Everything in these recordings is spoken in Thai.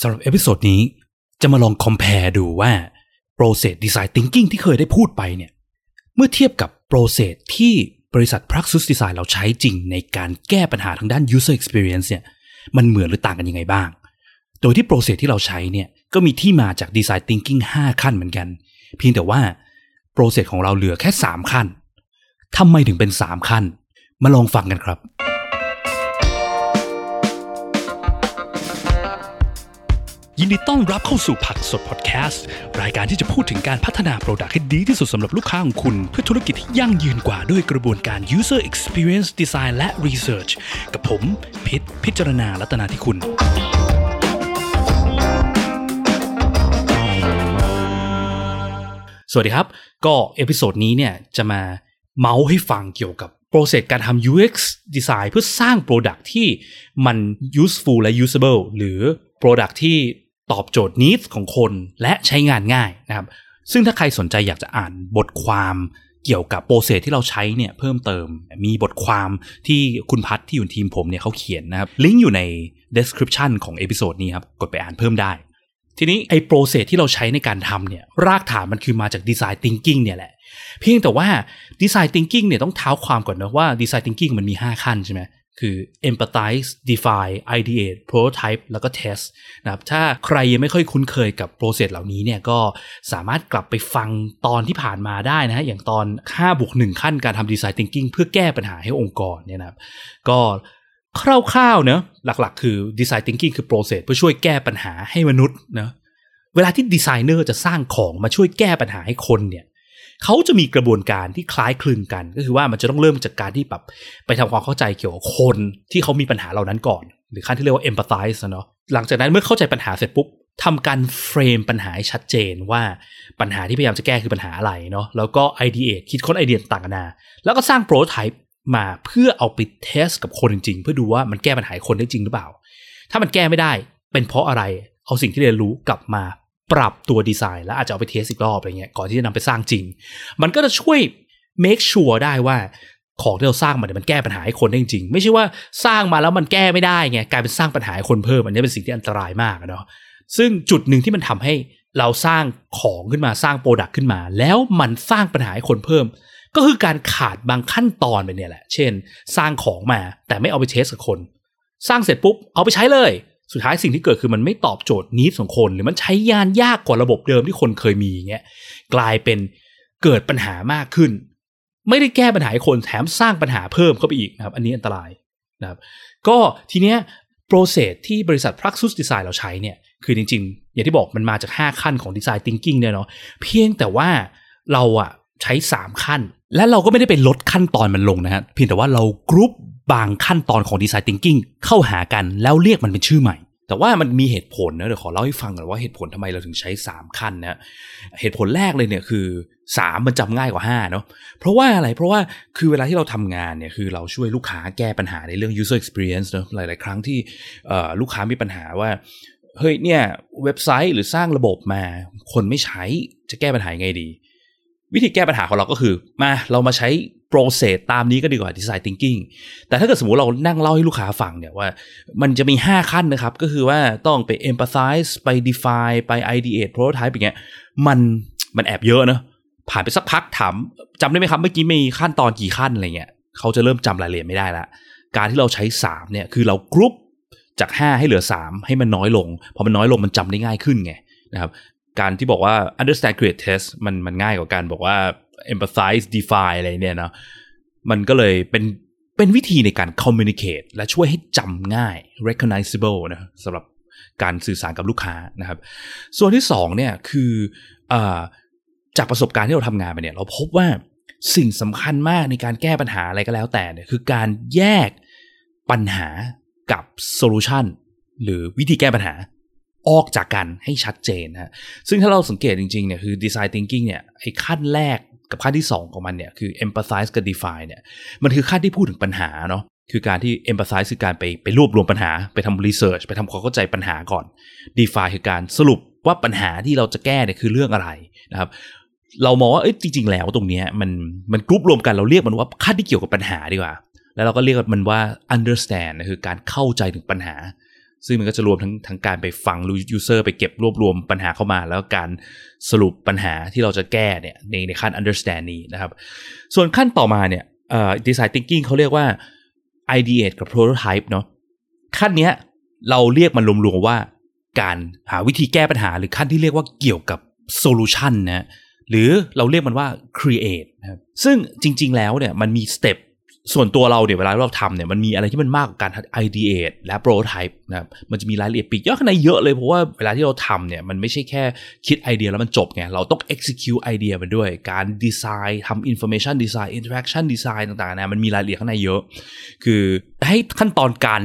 สำหรับเอพิโซดนี้จะมาลอง compare ดูว่า process design thinking ที่เคยได้พูดไปเนี่ย เมื่อเทียบกับ process ที่บริษัท Praxis Design เราใช้จริงในการแก้ปัญหาทางด้าน user experience เนี่ย มันเหมือนหรือต่างกันยังไงบ้าง โดยที่ process ที่เราใช้เนี่ย ก็มีที่มาจาก design thinking 5 ขั้นเหมือนกัน เพียงแต่ว่า process ของเราเหลือแค่ 3 ขั้นทำไมถึงเป็น 3 ขั้น มาลองฟังกันครับ ยินดีต้อนรับเข้าสู่ผักสดพอดแคสต์ รายการที่จะพูดถึงการพัฒนา product ให้ดีที่สุดสำหรับลูกค้าของคุณ เพื่อธุรกิจที่ยั่งยืนกว่าด้วยกระบวนการ user experience design และ research กับผม พิษพิจารณาลัตนาที่คุณสวัสดีครับ ก็ episode นี้เนี่ยจะมาเมาส์ให้ฟังเกี่ยวกับ process การทำ UX Design เพื่อสร้าง Product ที่มัน useful และ usable หรือ Product ที่ ตอบโจทย์ needs ของคนและใช้งานง่ายนะครับ ซึ่งถ้าใครสนใจอยากจะอ่านบทความเกี่ยวกับ process ที่เราใช้เนี่ยเพิ่มเติม มีบทความที่คุณพัทที่อยู่ทีมผมเนี่ยเขาเขียนนะครับ ลิงก์อยู่ใน description ของ episode นี้ครับ กดไปอ่านเพิ่มได้ ทีนี้ไอ้ process ที่เราใช้ในการทำเนี่ยรากฐานมันคือมาจาก Design Thinking เนี่ยแหละ เพียงแต่ว่า Design Thinking เนี่ยต้องเท้าความก่อนนะว่า Design Thinking มันมี 5 ขั้นใช่ไหม คือ empathize define ideate prototype แล้วก็ test นะครับถ้าใครยังไม่ค่อยคุ้นเคยกับ process เหล่านี้เนี่ยก็สามารถกลับไปฟังตอนที่ผ่านมาได้นะฮะอย่างตอน5บวก1ขั้นการทำ design thinking เพื่อแก้ปัญหาให้องค์กรเนี่ยนะครับก็คร่าวๆเนะหลักๆ คือ design thinking คือ process เพื่อช่วยแก้ปัญหาให้มนุษย์นะเวลาที่ดีไซเนอร์จะสร้างของมาช่วยแก้ปัญหาให้คนเนี่ย เขาจะมีกระบวนการที่คล้ายคลึงกัน ก็คือว่ามันจะต้องเริ่มจากการที่แบบไปทำความเข้าใจเกี่ยวกับคนที่เขามีปัญหาเหล่านั้นก่อน หรือขั้นที่เรียกว่า empathize เนาะหลังจากนั้นเมื่อเข้าใจปัญหาเสร็จปุ๊บทำการ frame ปัญหาให้ชัดเจนว่าปัญหาที่พยายามจะแก้คือปัญหาอะไรเนาะแล้วก็ ideate คิดค้นไอเดียต่าง ๆ นานาแล้วก็สร้าง prototype มาเพื่อเอาไป test กับคนจริงๆ เพื่อดูว่ามันแก้ปัญหาคนได้จริงหรือเปล่า ถ้ามันแก้ไม่ได้เป็นเพราะอะไร เอาสิ่งที่เรียนรู้กลับมา ปรับตัวดีไซน์แล้วอาจจะเอาไป test อีกรอบอะไรเงี้ยก่อนที่จะนำไปสร้างจริง มันก็จะช่วย make sure ได้ว่าของที่เราสร้างมาเนี่ยมันแก้ปัญหาให้คนได้จริง ไม่ใช่ว่าสร้างมาแล้วมันแก้ไม่ได้ไงกลายเป็นสร้างปัญหาให้คนเพิ่มอันนี้เป็นสิ่งที่อันตรายมากเนาะซึ่งจุดหนึ่งที่มันทำให้เราสร้างของขึ้นมาสร้าง product ขึ้นมา แล้วมันสร้างปัญหาให้คนเพิ่ม ก็คือการขาดบางขั้นตอนไปเนี่ยแหละ เช่น สร้างของมาแต่ไม่เอาไป test กับคน สร้างเสร็จปุ๊บเอาไปใช้เลย สุดท้ายสิ่งที่เกิดคือมันไม่ตอบโจทย์ needs ของคน หรือมันใช้งานยากกว่าระบบเดิมที่คนเคยมีเงี้ยกลายเป็นเกิดปัญหามากขึ้น ไม่ได้แก้ปัญหาให้คนแถมสร้างปัญหาเพิ่มเข้าไปอีกนะครับ อันนี้อันตรายนะครับ ก็ทีเนี้ยโปรเซสที่บริษัท Praxis Design เราใช้เนี่ย คือจริงๆ อย่างที่บอกมันมาจาก 5 ขั้นของ Design Thinking เนี่ยเนาะเพียงแต่ว่าเราอะใช้ 3 ขั้น และเราก็ไม่ได้ไปลดขั้นตอนมันลงนะฮะเพียงแต่ว่าเรากรุ๊ป บางขั้นตอนของ Design Thinking เข้าหากันแล้วเรียกมันเป็นชื่อใหม่ แต่ว่ามันมีเหตุผลนะเดี๋ยวขอเล่าให้ฟังก่อนว่าเหตุผลทำไมเราถึงใช้ 3 ขั้นนะเหตุผลแรกเลยเนี่ยคือ 3 มันจำง่ายกว่า5เนาะเพราะว่าอะไรเพราะว่าคือเวลาที่เราทำงานเนี่ยคือเราช่วยลูกค้าแก้ปัญหาในเรื่อง user experience เนาะหลาย ๆ ครั้งที่ลูกค้ามีปัญหาว่าเฮ้ยเนี่ยเว็บไซต์หรือสร้างระบบมาคนไม่ใช้จะแก้ปัญหาไงดี วิธีแก้ปัญหาของเราก็คือ มาเรามาใช้ โปรเซสตามนี้ก็ดีกว่า design thinking แต่ถ้าเกิดสมมติเรานั่งเล่าให้ลูกค้าฟังเนี่ยว่า มันจะมี 5 ขั้นนะครับ ก็คือว่าต้องไป empathize ไป define ไป ideate prototype อย่างเงี้ยมันมันแอบเยอะเนอะผ่านไปสักพักถามจำได้ไหมครับ เมื่อกี้มีขั้นตอนกี่ขั้นอะไรเงี้ยเขาจะเริ่มจำรายละเอียดไม่ได้ละการที่เราใช้ 3 เนี่ยคือเรากรุ๊ปจาก 5 ให้เหลือ 3 ให้มันน้อยลง พอมันน้อยลงมันจำได้ง่ายขึ้นไงนะครับการที่บอกว่า understand create test มันมันง่ายกว่าการบอกว่า empathize define อะไรเนี่ยนะมันก็เลยเป็นเป็นวิธีในการ communicate และช่วยให้จำง่าย recognizable นะสำหรับการสื่อสารกับลูกค้านะครับ ส่วนที่สองเนี่ยคืออจากประสบการณ์ที่เราทำงานไปเนี่ย เราพบว่าสิ่งสำคัญมากในการแก้ปัญหาอะไรก็แล้วแต่เนี่ยคือการแยกปัญหากับโซลูชันหรือวิธีแก้ปัญหาออกจากกันให้ชัดเจนนะซึ่งถ้าเราสังเกตจริงๆเนี่ยคือ design thinking เนี่ยไอ้ขั้นแรก กับขั้นที่ 2 ของมันเนี่ยคือ empathize กับ define เนี่ยมันคือขั้นที่พูดถึงปัญหาเนาะคือการที่ empathize คือการไปไปรวบรวมปัญหาไปทำ research ไปทำความเข้าใจปัญหาก่อน define คือการสรุปว่าปัญหาที่เราจะแก้เนี่ยคือเรื่องอะไรนะครับเรามองว่าเอ้ยจริง ๆ แล้วตรงเนี้ยมันมันกรุ๊ปรวมกันเราเรียกมันว่าขั้นที่เกี่ยวกับปัญหาดีกว่า แล้วเราก็เรียกมันว่า understand คือการเข้าใจถึงปัญหา ซึ่งมันก็จะรวมทั้งทั้งการไปฟัง user ไปเก็บรวบรวมปัญหาเข้ามา แล้วการสรุปปัญหาที่เราจะแก้เนี่ยในในขั้น understand นี้นะครับ ส่วนขั้นต่อมาเนี่ยเอ่อ design thinking เขาเรียกว่า ideate กับ prototype เนาะขั้นเนี้ยเราเรียกมันรวมๆว่าการหาวิธีแก้ปัญหาหรือขั้นที่เรียกว่าเกี่ยวกับ solution นะหรือเราเรียกมันว่า create นะครับซึ่งจริง ๆ แล้วเนี่ยมันมีสเต็ป ส่วนตัวเราเนี่ยเวลาเราทำเนี่ยมันมีอะไรที่มันมากกว่าการ ideate และ prototype นะครับมันจะมีรายละเอียดปีกย่อยข้างในเยอะเลย เพราะว่าเวลาที่เราทำเนี่ยมันไม่ใช่แค่คิดไอเดียแล้วมันจบไงเราต้อง execute ไอเดียมันด้วย การดีไซน์ทำ information design interaction design ต่างๆนะมันมีรายละเอียดข้างในเยอะ คือให้ขั้นตอนการ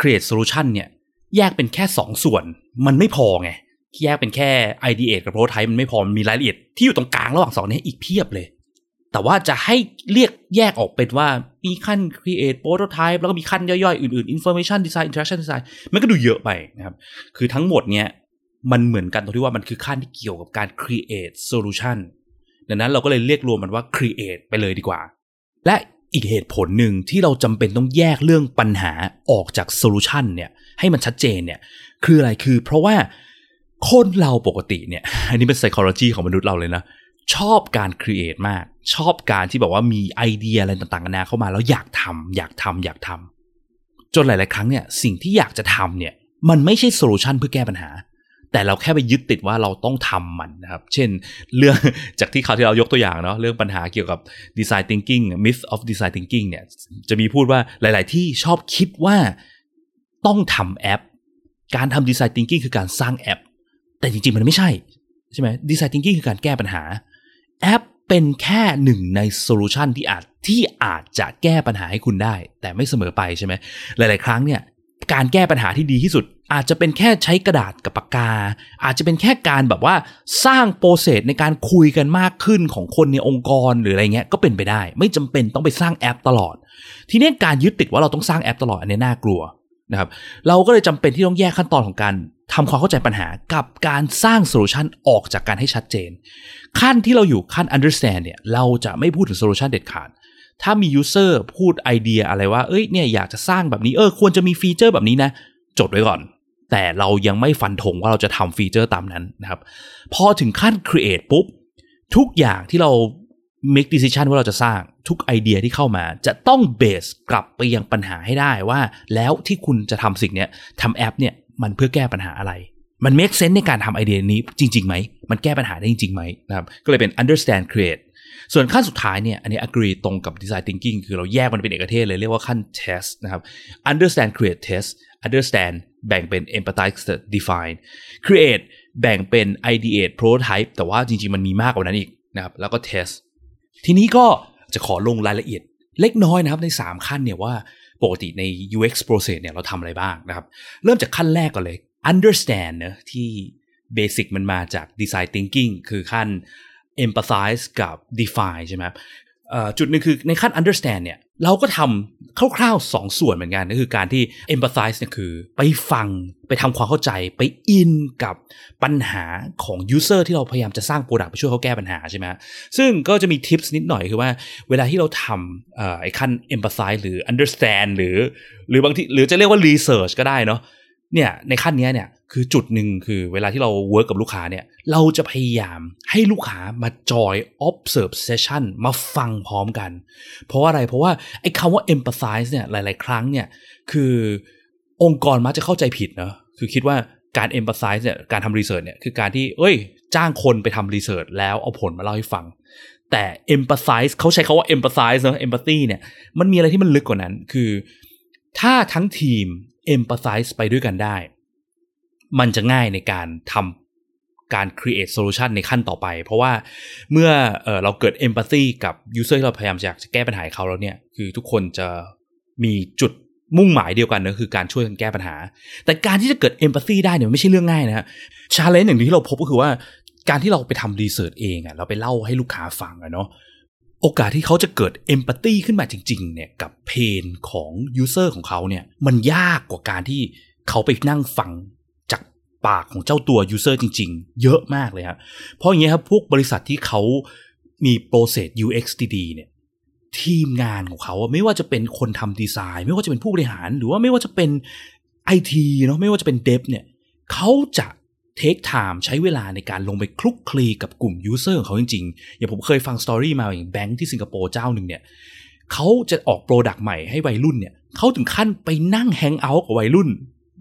create solution เนี่ยแยกเป็นแค่ 2 ส่วนมันไม่พอไงแยกเป็นแค่ ideate กับ prototype มันไม่พอมันมีรายละเอียดที่อยู่ตรงกลางระหว่างสองนี้อีกเพียบเลย แต่ว่าจะให้เรียกแยกออกเป็นว่ามีขั้น create prototype แล้วก็มีขั้นย่อยๆ อื่นๆ information design interaction design มันก็ดูเยอะไปนะครับ คือทั้งหมดเนี้ยมันเหมือนกันตรงที่ว่ามันคือขั้นที่เกี่ยวกับการ create solution ดังนั้นเราก็เลยเรียกรวมมันว่า create ไปเลยดีกว่า และอีกเหตุผลหนึ่งที่เราจำเป็นต้องแยกเรื่องปัญหาออกจาก solution เนี่ยให้มันชัดเจนเนี่ยคืออะไรคือเพราะว่าคนเราปกติเนี่ยอันนี้เป็น psychology ของมนุษย์เราเลยนะ ชอบการ create มาก ชอบการที่แบบว่ามีไอเดียอะไรต่างๆนานาเข้ามาแล้วอยากทำอยากทำอยากทจนหลาย ๆ ครั้งเนี่ยสิ่งที่อยากจะทำเนี่ย มันไม่ใช่ solution เพื่อแก้ปัญหา แต่เราแค่ไปยึดติดว่าเราต้องทำมันนะครับ เช่น เรื่องจากที่คราวที่เรายกตัวอย่างเนาะเรื่องปัญหาเกี่ยวกับ design thinking myth of design thinking เนี่ยจะมีพูดว่าหลาย ๆ ที่ชอบคิดว่าต้องทำแอป การทำ design thinking คือการสร้างแอป แต่จริง ๆ มันไม่ใช่ใช่ไหม design thinking คือการแก้ปัญหาแอป เป็นแค่หนึ่งใน solution ที่อาจที่อาจจะแก้ปัญหาให้คุณได้ แต่ไม่เสมอไปใช่ไหมหลาย ๆ ครั้งเนี่ยการแก้ปัญหาที่ดีที่สุด อาจจะเป็นแค่ใช้กระดาษกับปากกา อาจจะเป็นแค่การแบบว่าสร้าง process ในการคุยกันมากขึ้นของคนในองค์กรหรืออะไรเงี้ยก็เป็นไปได้ ไม่จำเป็นต้องไปสร้างแอปตลอด ทีนี้การยึดติดว่าเราต้องสร้างแอปตลอดอันนี้น่ากลัวนะครับเราก็เลยจำเป็นที่ต้องแยกขั้นตอนของการ ทำความเข้าใจปัญหากับการสร้าง solution ออกจากกันให้ชัดเจน ขั้นที่เราอยู่ขั้น understand เนี่ยเราจะไม่พูดถึง solution เด็ดขาด ถ้ามี user พูดไอเดียอะไรว่าเอ้ยเนี่ยอยากจะสร้างแบบนี้เออควรจะมี feature แบบนี้นะ จดไว้ก่อน แต่เรายังไม่ฟันธงว่าเราจะทำ feature ตามนั้นนะครับพอถึงขั้น create ปุ๊บทุกอย่างที่เรา make decision ว่าเราจะสร้างทุกไอเดียที่เข้ามา จะต้อง base กลับไปยังปัญหาให้ได้ว่า แล้วที่คุณจะทำสิ่งเนี้ยทำแอปเนี่ย มันเพื่อแก้ปัญหาอะไร มัน make sense ในการทำไอเดียนี้จริงๆไหม มันแก้ปัญหาได้จริงๆไหมนะครับ ก็เลยเป็น understand create ส่วนขั้นสุดท้ายเนี่ย อันนี้ agree ตรงกับ design thinking คือเราแยกมันเป็นเอกเทศเลย เรียกว่าขั้น test นะครับ understand create test understand แบ่งเป็น empathize define create แบ่งเป็น ideate prototype แต่ว่าจริงๆ มันมีมากกว่านั้นอีกนะครับ แล้วก็ test ทีนี้ก็จะขอลงรายละเอียดเล็กน้อยนะครับใน 3 ขั้นเนี่ยว่า ปกติใน UX process เนี่ยเราทำอะไรบ้างนะครับ เริ่มจากขั้นแรกก่อนเลย understand เนะที่เบสิกมันมาจาก design thinking คือขั้น empathize กับ define ใช่ไหมครับจุดหนึ่งคือในขั้น understand เนี่ย เราก็ทำคร่าวๆสองส่วนเหมือนกันก็คือการที่ empathize เนี่ยคือไปฟังไปทำความเข้าใจไปอินกับปัญหาของ user ที่เราพยายามจะสร้าง product ไปช่วยเขาแก้ปัญหาใช่ไหมซึ่งก็จะมีทิปส์นิดหน่อยคือว่าเวลาที่เราทำไอ้ขั้น empathize หรือ understand หรือ หรือบางทีหรือจะเรียกว่า research ก็ได้เนาะ เนี่ยในขั้นนี้เนี่ยคือจุดหนึ่งคือเวลาที่เราเวิร์กกับลูกค้าเนี่ยเราจะพยายามให้ลูกค้ามาจอย observe session มาฟังพร้อมกัน เพราะอะไรเพราะว่าไอ้คำว่า empathize เนี่ยหลาย ๆ ครั้งเนี่ยคือองค์กรมักจะเข้าใจผิดเนาะคือคิดว่าการ empathize เนี่ยการทำ research เนี่ยคือการที่เอ้ย จ้างคนไปทำ research แล้วเอาผลมาเล่าให้ฟัง แต่ empathize เขาใช้คาว่า empathize เนาะ empathy เนี่ยมันมีอะไรที่มันลึกกว่านั้นคือถ้าทั้งทีม empathize ไปด้วยกันได้ มันจะง่ายในการทำการ create solution ในขั้นต่อไป เพราะว่าเมื่อเออเราเกิด empathy กับ user ที่เราพยายามอยากจะแก้ปัญหาเขาแล้วเนี่ย คือทุกคนจะมีจุดมุ่งหมายเดียวกันนะคือการช่วยกันแก้ปัญหา แต่การที่จะเกิด empathy ได้เนี่ยไม่ใช่เรื่องง่ายนะฮะ challenge หนึ่งที่เราพบก็คือว่า การที่เราไปทำ research เองอะเราไปเล่าให้ลูกค้าฟังอะเนาะ โอกาสที่เขาจะเกิด empathy ขึ้นมาจริงๆเนี่ยกับ pain ของ user ของเขาเนี่ยมันยากกว่าการที่เขาไปนั่งฟังจากปากของเจ้าตัว user จริง ๆ เยอะมากเลยครับเพราะอย่างเงี้ยครับพวกบริษัทที่เขามี process UX ดีๆเนี่ยทีมงานของเขาไม่ว่าจะเป็นคนทำดีไซน์ ไม่ว่าจะเป็นผู้บริหาร หรือว่าไม่ว่าจะเป็นไอทีเนาะไม่ว่าจะเป็น dev เนี่ยเขาจะ take time ใช้เวลาในการลงไปคลุกคลีกับกลุ่ม user ของเขาจริงๆ อย่างผมเคยฟัง story มาอย่างแบงค์ที่สิงคโปร์เจ้าหนึ่งเนี่ยเขาจะออก product ใหม่ให้วัยรุ่นเนี่ยเขาถึงขั้นไปนั่ง hang out กับวัยรุ่น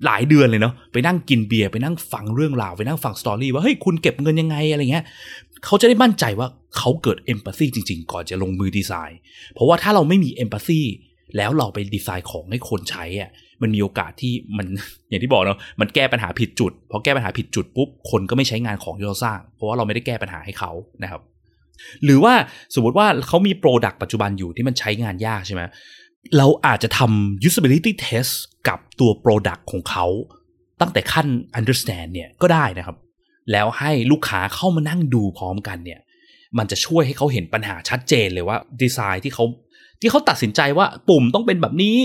หลายเดือนเลยเนาะไปนั่งกินเบียร์ไปนั่งฟังเรื่องราว ไปนั่งฟัง story ว่า เฮ้ย คุณเก็บเงินยังไงอะไรเงี้ยเขาจะได้มั่นใจว่าเขาเกิด empathy จริง ๆ ก่อนจะลงมือดีไซน์ เพราะว่าถ้าเราไม่มี empathy แล้วเราไปดีไซน์ของให้คนใช้อะ มันมีโอกาสที่มันอย่างที่บอกเนาะมันแก้ปัญหาผิดจุดพอแก้ปัญหาผิดจุดปุ๊บคนก็ไม่ใช้งานของที่เราสร้าง เพราะว่าเราไม่ได้แก้ปัญหาให้เขานะครับ หรือว่าสมมติว่าเขามีโปรดักต์ปัจจุบันอยู่ที่มันใช้งานยากใช่ไหมเราอาจจะทำ usability test กับตัว product ของเขา ตั้งแต่ขั้น understand เนี่ยก็ได้นะครับ แล้วให้ลูกค้าเข้ามานั่งดูพร้อมกันเนี่ย มันจะช่วยให้เขาเห็นปัญหาชัดเจนเลยว่าดีไซน์ที่เขาที่เขาตัดสินใจว่าปุ่มต้องเป็นแบบนี้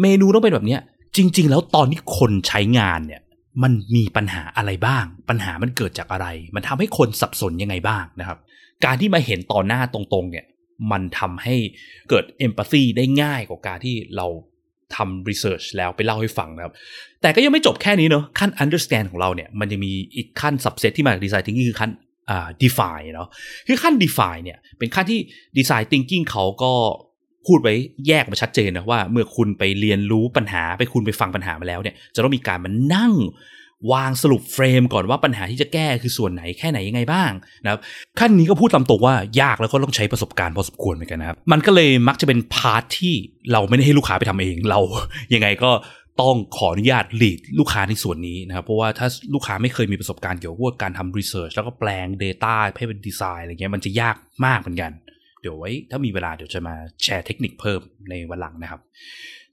เมนูต้องเป็นแบบเนี้ย จริง ๆ แล้วตอนที่คนใช้งานเนี่ย มันมีปัญหาอะไรบ้าง ปัญหามันเกิดจากอะไร มันทำให้คนสับสนยังไงบ้างนะครับ การที่มาเห็นต่อหน้าตรงๆ เนี่ย มันทำให้เกิดเอมพัซซีได้ง่ายกว่าการที่เราทำรีเสิร์ชแล้วไปเล่าให้ฟังนะครับ แต่ก็ยังไม่จบแค่นี้เนาะขั้น understand ของเราเนี่ย มันยังมีอีกขั้น subset ที่มาจากดีไซน์ thinking คือขั้นอ่า define เนาะคือขั้น define เนี่ย เป็นขั้นที่ดีไซน์ thinking เขาก็ พูดไว้แยกมาชัดเจนนะว่า เมื่อคุณไปเรียนรู้ปัญหาไปคุณไปฟังปัญหามาแล้วเนี่ย จะต้องมีการมานั่งวางสรุป frame ก่อนว่าปัญหาที่จะแก้คือส่วนไหนแค่ไหนยังไงบ้างนะครับขั้นนี้ก็พูดตามตรงว่ายากแล้วก็ต้องใช้ประสบการณ์พอสมควรเหมือนกันนะครับ มันก็เลยมักจะเป็น part ที่เราไม่ได้ให้ลูกค้าไปทำเองเรา ยังไงก็ต้องขออนุญาต lead ลูกค้าในส่วนนี้นะครับ เพราะว่าถ้าลูกค้าไม่เคยมีประสบการณ์เกี่ยวกับการทำ research แล้วก็แปลง Data ให้เป็นดีไซน์อะไรเงี้ยมันจะยากมากเหมือนกัน เดี๋ยวไว้ถ้ามีเวลาเดี๋ยวจะมาแชร์เทคนิคเพิ่มในวันหลังนะครับ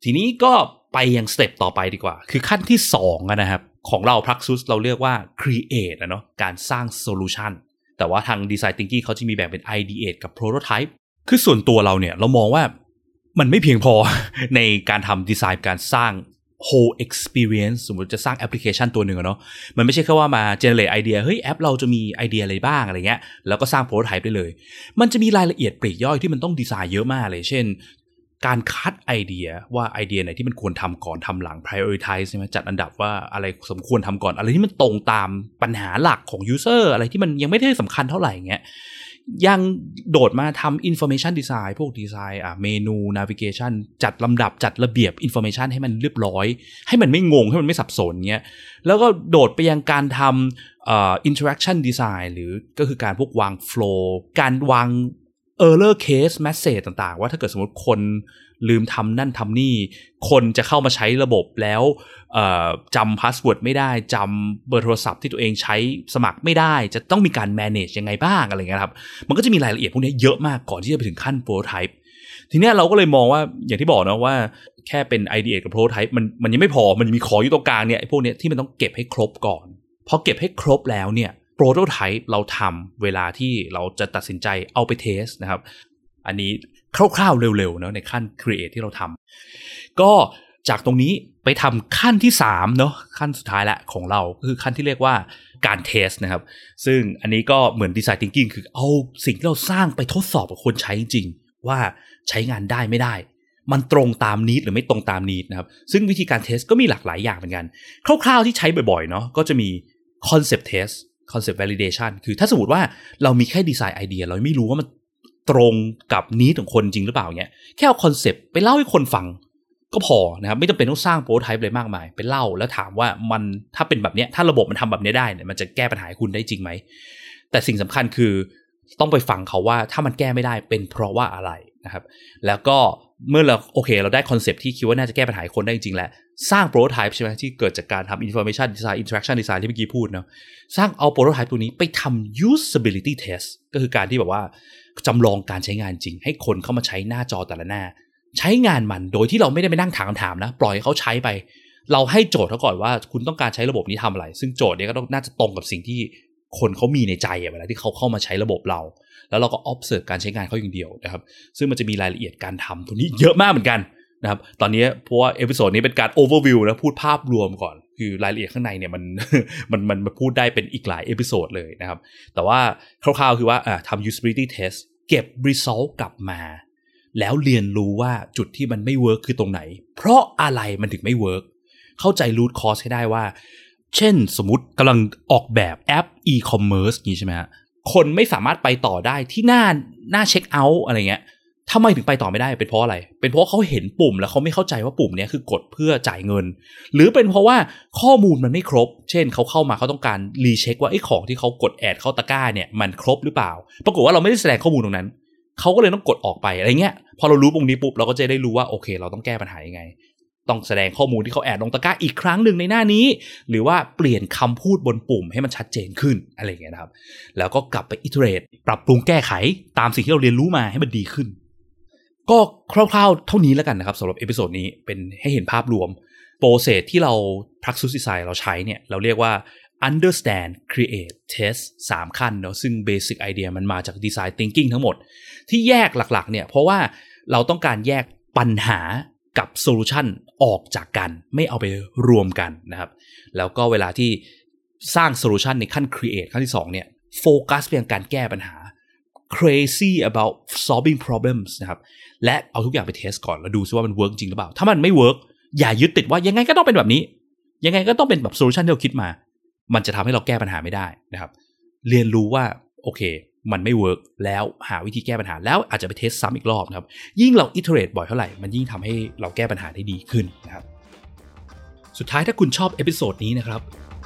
ทีนี้ก็ไปยัง step ต่อไปดีกว่า คือขั้นที่2นะครับ ของเรา Praxis เราเรียกว่า create นะเนาะการสร้าง solution แต่ว่าทาง design thinking เขาจะมีแบ่งเป็น ideate กับ prototype คือส่วนตัวเราเนี่ยเรามองว่ามันไม่เพียงพอในการทำดีไซน์การสร้าง whole experience สมมติจะสร้างแอปพลิเคชันตัวหนึ่งเนาะมันไม่ใช่แค่ว่ามา generate ไอเดียเฮ้ยแอปเราจะมีไอเดียอะไรบ้างอะไรเงี้ยแล้วก็สร้าง prototype ได้เลย มันจะมีรายละเอียดปลีกย่อยที่มันต้องดีไซน์เยอะมากเลย เช่น การคัดไอเดียว่าไอเดียไหนที่มันควรทำก่อนทำหลัง prioritize ใช่ไหมจัดอันดับว่าอะไรสมควรทำก่อน อะไรที่มันตรงตามปัญหาหลักของ user อะไรที่มันยังไม่ได้สำคัญเท่าไหร่เงี้ย ยังโดดมาทำ information design พวกดีไซน์อะเมนู navigation จัดลำดับจัดระเบียบ information ให้มันเรียบร้อย ให้มันไม่งง ให้มันไม่สับสนเงี้ยแล้วก็โดดไปยังการทำเอ่อ interaction design หรือก็คือการพวกวาง flow การวาง error case message ต่างๆ ว่าถ้าเกิดสมมติคนลืมทำนั่นทำนี่ คนจะเข้ามาใช้ระบบแล้วจำ password ไม่ได้จำเบอร์โทรศัพท์ที่ตัวเองใช้สมัครไม่ได้ จะต้องมีการ manage ยังไงบ้างอะไรเงี้ยครับ มันก็จะมีรายละเอียดพวกนี้เยอะมากก่อนที่จะไปถึงขั้น prototype ทีนี้เราก็เลยมองว่าอย่างที่บอกนะว่าแค่เป็น ideate กับ prototype มันมันยังไม่พอมันมีของอยู่ตรงกลางเนี่ยพวกนี้ที่มันต้องเก็บให้ครบก่อนพอเก็บให้ครบแล้วเนี่ย prototype เราทำเวลาที่เราจะตัดสินใจเอาไปเทสนะครับ อันนี้คร่าวๆเร็วๆเนาะในขั้น create ที่เราทำก็จากตรงนี้ไปทำขั้นที่3เนาะขั้นสุดท้ายละของเราคือขั้นที่เรียกว่าการเทสนะครับ ซึ่งอันนี้ก็เหมือนดีไซน์ทิงกิ้งคือเอาสิ่งที่เราสร้างไปทดสอบกับคนใช้จริง ว่าใช้งานได้ไม่ได้ มันตรงตามนิดหรือไม่ตรงตามนิดนะครับ ซึ่งวิธีการเทสก็มีหลากหลายอย่างเหมือนกัน คร่าวๆที่ใช้บ่อยๆเนาะก็จะมี concept test concept validation คือถ้าสมมติว่าเรามีแค่ดีไซน์ไอเดีย เราไม่รู้ว่ามันตรงกับ need ของคนจริงหรือเปล่าเนี่ยแค่เอา concept ไปเล่าให้คนฟังก็พอนะครับไม่จำเป็นต้องสร้าง prototype อะไรมากมาย ไปเล่าแล้วถามว่ามันถ้าเป็นแบบนี้ถ้าระบบมันทำแบบนี้ได้เนี่ยมันจะแก้ปัญหาคุณได้จริงไหม แต่สิ่งสำคัญคือต้องไปฟังเขาว่าถ้ามันแก้ไม่ได้เป็นเพราะว่าอะไรนะครับ แล้วก็เมื่อเราโอเค เราได้คอนเซปที่คิดว่าน่าจะแก้ปัญหาคนได้จริงแล้ว สร้างโปรโตไทป์ใช่ไหมที่เกิดจากการทำ information design interaction design ที่เมื่อกี้พูดเนาะสร้างเอาโปรโตไทป์ตัวนี้ไปทำ usability test ก็คือการที่แบบว่าจำลองการใช้งานจริง ให้คนเข้ามาใช้หน้าจอแต่ละหน้า ใช้งานมันโดยที่เราไม่ได้ไปนั่งถามคำถามนะ ปล่อยให้เขาใช้ไป เราให้โจทย์เขาก่อนว่าคุณต้องการใช้ระบบนี้ทำอะไร ซึ่งโจทย์นี้ก็ต้องน่าจะตรงกับสิ่งที่คนเขามีในใจเวลาที่เขาเข้ามาใช้ระบบเรา แล้วเราก็ observe การใช้งานเขาอย่างเดียวนะครับซึ่งมันจะมีรายละเอียดการทำตัวนี้เยอะมากเหมือนกัน นะครับตอนนี้เพราะว่า episode นี้เป็นการ overview นะพูดภาพรวมก่อน คือรายละเอียดข้างในเนี่ยมันมันมันพูดได้เป็นอีกหลาย episode เลยนะครับ แต่ว่าคร่าวๆคือว่าทำ usability test เก็บ result กลับมา แล้วเรียนรู้ว่าจุดที่มันไม่ work คือตรงไหน เพราะอะไรมันถึงไม่ work เข้าใจ root cause ให้ได้ว่า เช่นสมมติกำลังออกแบบแอป e-commerce นี้ใช่ไหมฮะคนไม่สามารถไปต่อได้ที่หน้าหน้าเช็คเอาท์อะไรเงี้ย ทำไมถึงไปต่อไม่ได้ เป็นเพราะอะไร เป็นเพราะเขาเห็นปุ่มแล้วเขาไม่เข้าใจว่าปุ่มนี้คือกดเพื่อจ่ายเงิน หรือเป็นเพราะว่าข้อมูลมันไม่ครบ เช่นเขาเข้ามาเขาต้องการรีเช็คว่าไอ้ของที่เขากดแอดเข้าตะกร้าเนี่ยมันครบหรือเปล่า ปรากฏว่าเราไม่ได้แสดงข้อมูลตรงนั้น เขาก็เลยต้องกดออกไปอะไรเงี้ย พอเรารู้ตรงนี้ปุ๊บเราก็จะได้รู้ว่าโอเค เราต้องแก้ปัญหายังไง ต้องแสดงข้อมูลที่เขา add ลงตะกร้าอีกครั้งหนึ่งในหน้านี้ หรือว่าเปลี่ยนคำพูดบนปุ่มให้มันชัดเจนขึ้นอะไรเงี้ยนะครับ แล้วก็กลับไป iterate ปรับปรุงแก้ไขตามสิ่งที่เราเรียนรู้มาให้มันดีขึ้น ก็คร่าวๆเท่านี้แล้วกันนะครับสำหรับ episode นี้เป็นให้เห็นภาพรวม process ที่เรา Praxis Design เราใช้เนี่ย เราเรียกว่า understand create test 3 ขั้นเนาะซึ่ง basic idea มันมาจาก design thinking ทั้งหมด ที่แยกหลักๆเนี่ย เพราะว่าเราต้องการแยกปัญหากับ solution ออกจากกัน ไม่เอาไปรวมกันนะครับ แล้วก็เวลาที่สร้าง solution ในขั้น create ขั้นที่ 2 เนี่ยโฟกัสไปยังการแก้ปัญหา crazy about solving problems นะครับและเอาทุกอย่างไป test ก่อนแล้วดูซิว่ามัน work จริงหรือเปล่า ถ้ามันไม่ work อย่ายึดติดว่ายังไงก็ต้องเป็นแบบนี้ ยังไงก็ต้องเป็นแบบ solution ที่เราคิดมา มันจะทำให้เราแก้ปัญหาไม่ได้นะครับ เรียนรู้ว่าโอเค มันไม่ work แล้วหาวิธีแก้ปัญหาแล้วอาจจะไป test ซ้ำอีกรอบนะครับ ยิ่งเรา iterate บ่อยเท่าไหร่ มันยิ่งทำให้เราแก้ปัญหาได้ดีขึ้นนะครับ สุดท้ายถ้าคุณชอบ episode นี้นะครับ